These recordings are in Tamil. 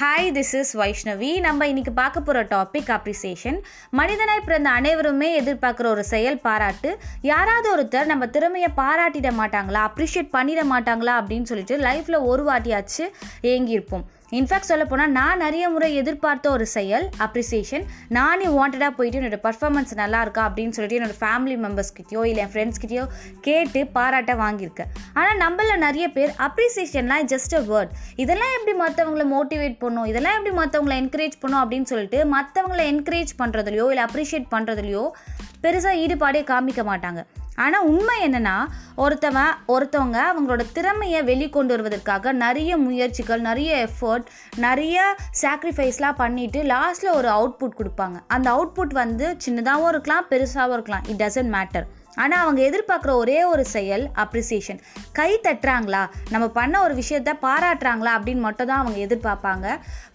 ஹாய் திஸ் இஸ் வைஷ்ணவி நம்ம இன்னைக்கு பார்க்க போகிற டாபிக் அப்ரிசியேஷன் மனிதனாய் பிறந்த அனைவருமே எதிர்பார்க்குற ஒரு செயல் பாராட்டு. யாராவது ஒருத்தர் நம்ம திறமையை பாராட்டிட மாட்டாங்களா அப்ரிஷியேட் பண்ணிட மாட்டாங்களா அப்படின்னு சொல்லிட்டு லைஃப்பில் ஒரு வாட்டியாச்சு ஏங்கியிருப்போம். இன்ஃபேக்ட் சொல்ல போனால் நான் நிறைய முறை எதிர்பார்த்த ஒரு செயல் அப்ரிசியேஷன் நானே வாண்டடாக போயிட்டு என்னோட பர்ஃபார்மன்ஸ் நல்லா இருக்கா அப்படின்னு சொல்லிட்டு என்னோட ஃபேமிலி மெம்பர்ஸ்கிட்டயோ இல்லை என் ஃப்ரெண்ட்ஸ்கிட்டயோ கேட்டு பாராட்ட வாங்கியிருக்கேன். ஆனால் நம்மள நிறைய பேர் அப்ரிசியேஷன்லாம் ஜஸ்ட் அ வேர்ட் இதெல்லாம் எப்படி மற்றவங்கள மோட்டிவேட் பண்ணும்? இதெல்லாம் எப்படி மற்றவங்கள என்கரேஜ் பண்ணும் அப்படின்னு சொல்லிட்டு மற்றவங்கள என்கரேஜ் பண்ணுறதுலையோ இல்லை அப்ரிஷியேட் பண்ணுறதுலையோ பெருசாக ஈடுபாடே காமிக்க மாட்டாங்க. ஆனால் உண்மை என்னென்னா ஒருத்தவன் ஒருத்தவங்க அவங்களோட திறமையை வெளிக்கொண்டு வருவதற்காக நிறைய முயற்சிகள் நிறைய எஃபர்ட் நிறைய சாக்ரிஃபைஸ்லாம் பண்ணிவிட்டு லாஸ்ட்டில் ஒரு அவுட்புட் கொடுப்பாங்க. அந்த அவுட்புட் வந்து சின்னதாகவும் இருக்கலாம் பெருசாகவும் இருக்கலாம். இட் டசன்ட் மேட்டர் ஆனால் அவங்க எதிர்பார்க்குற ஒரே ஒரு செயல் அப்ரிசியேஷன் கை தட்டுறாங்களா? நம்ம பண்ண ஒரு விஷயத்த பாராட்டுறாங்களா அப்படின்னு மட்டும் தான் அவங்க எதிர்பார்ப்பாங்க.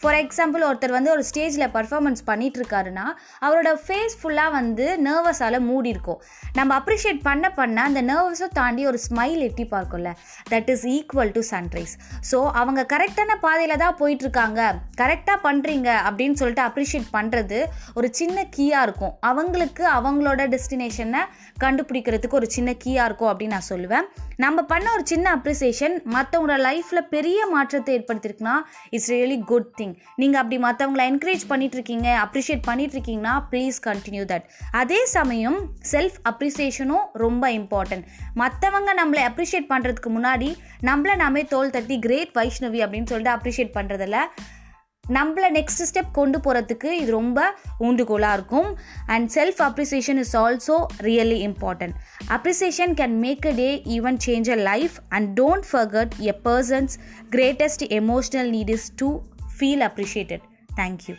ஃபார் எக்ஸாம்பிள் ஒருத்தர் வந்து ஒரு ஸ்டேஜில் பர்ஃபார்மன்ஸ் பண்ணிகிட்ருக்காருன்னா அவரோட ஃபேஸ் ஃபுல்லாக வந்து நர்வஸால் மூடி இருக்கும் நம்ம அப்ரிஷியேட் பண்ண பண்ண அந்த நர்வஸை தாண்டி ஒரு ஸ்மைல் எட்டி பார்க்கும்ல. That is equal to sunrise so அவங்க கரெக்டான பாதையில் தான் போயிட்டுருக்காங்க. கரெக்டாக பண்ணுறீங்க அப்படின்னு சொல்லிட்டு அப்ரிஷியேட் பண்ணுறது ஒரு சின்ன கீயாக இருக்கும். அவங்களுக்கு அவங்களோட டெஸ்டினேஷனை கண்டு கண்டுபிடிக்கிறதுக்கு ஒரு சின்ன கீயாக இருக்கும் அப்படின்னு நான் சொல்லுவேன். நம்ம பண்ண ஒரு சின்ன அப்ரிசியேஷன் மற்றவங்களோட லைஃப்பில் பெரிய மாற்றத்தை ஏற்படுத்தியிருக்குன்னா இட்ஸ் ரியலி குட் திங் நீங்கள் அப்படி மற்றவங்கள என்கரேஜ் பண்ணிட்டு இருக்கீங்க அப்ரிஷியேட் பண்ணிட்டு இருக்கீங்கன்னா ப்ளீஸ் கண்டினியூ தட் அதே சமயம் செல்ஃப் அப்ரிசியேஷனும் ரொம்ப இம்பார்ட்டன்ட் மற்றவங்க நம்மளை அப்ரிஷியேட் பண்ணுறதுக்கு முன்னாடி நம்மளை நாமே தோல் தட்டி கிரேட் வைஷ்ணவி அப்படின்னு சொல்லிட்டு அப்ரிஷியேட் பண்ணுறதில்ல நம்மளை நெக்ஸ்ட் ஸ்டெப் கொண்டு போகிறதுக்கு இது ரொம்ப ஊண்டுகோலாக இருக்கும். And self appreciation is also really important appreciation can make a day even change a life and don't forget a person's greatest emotional need is to feel appreciated thank you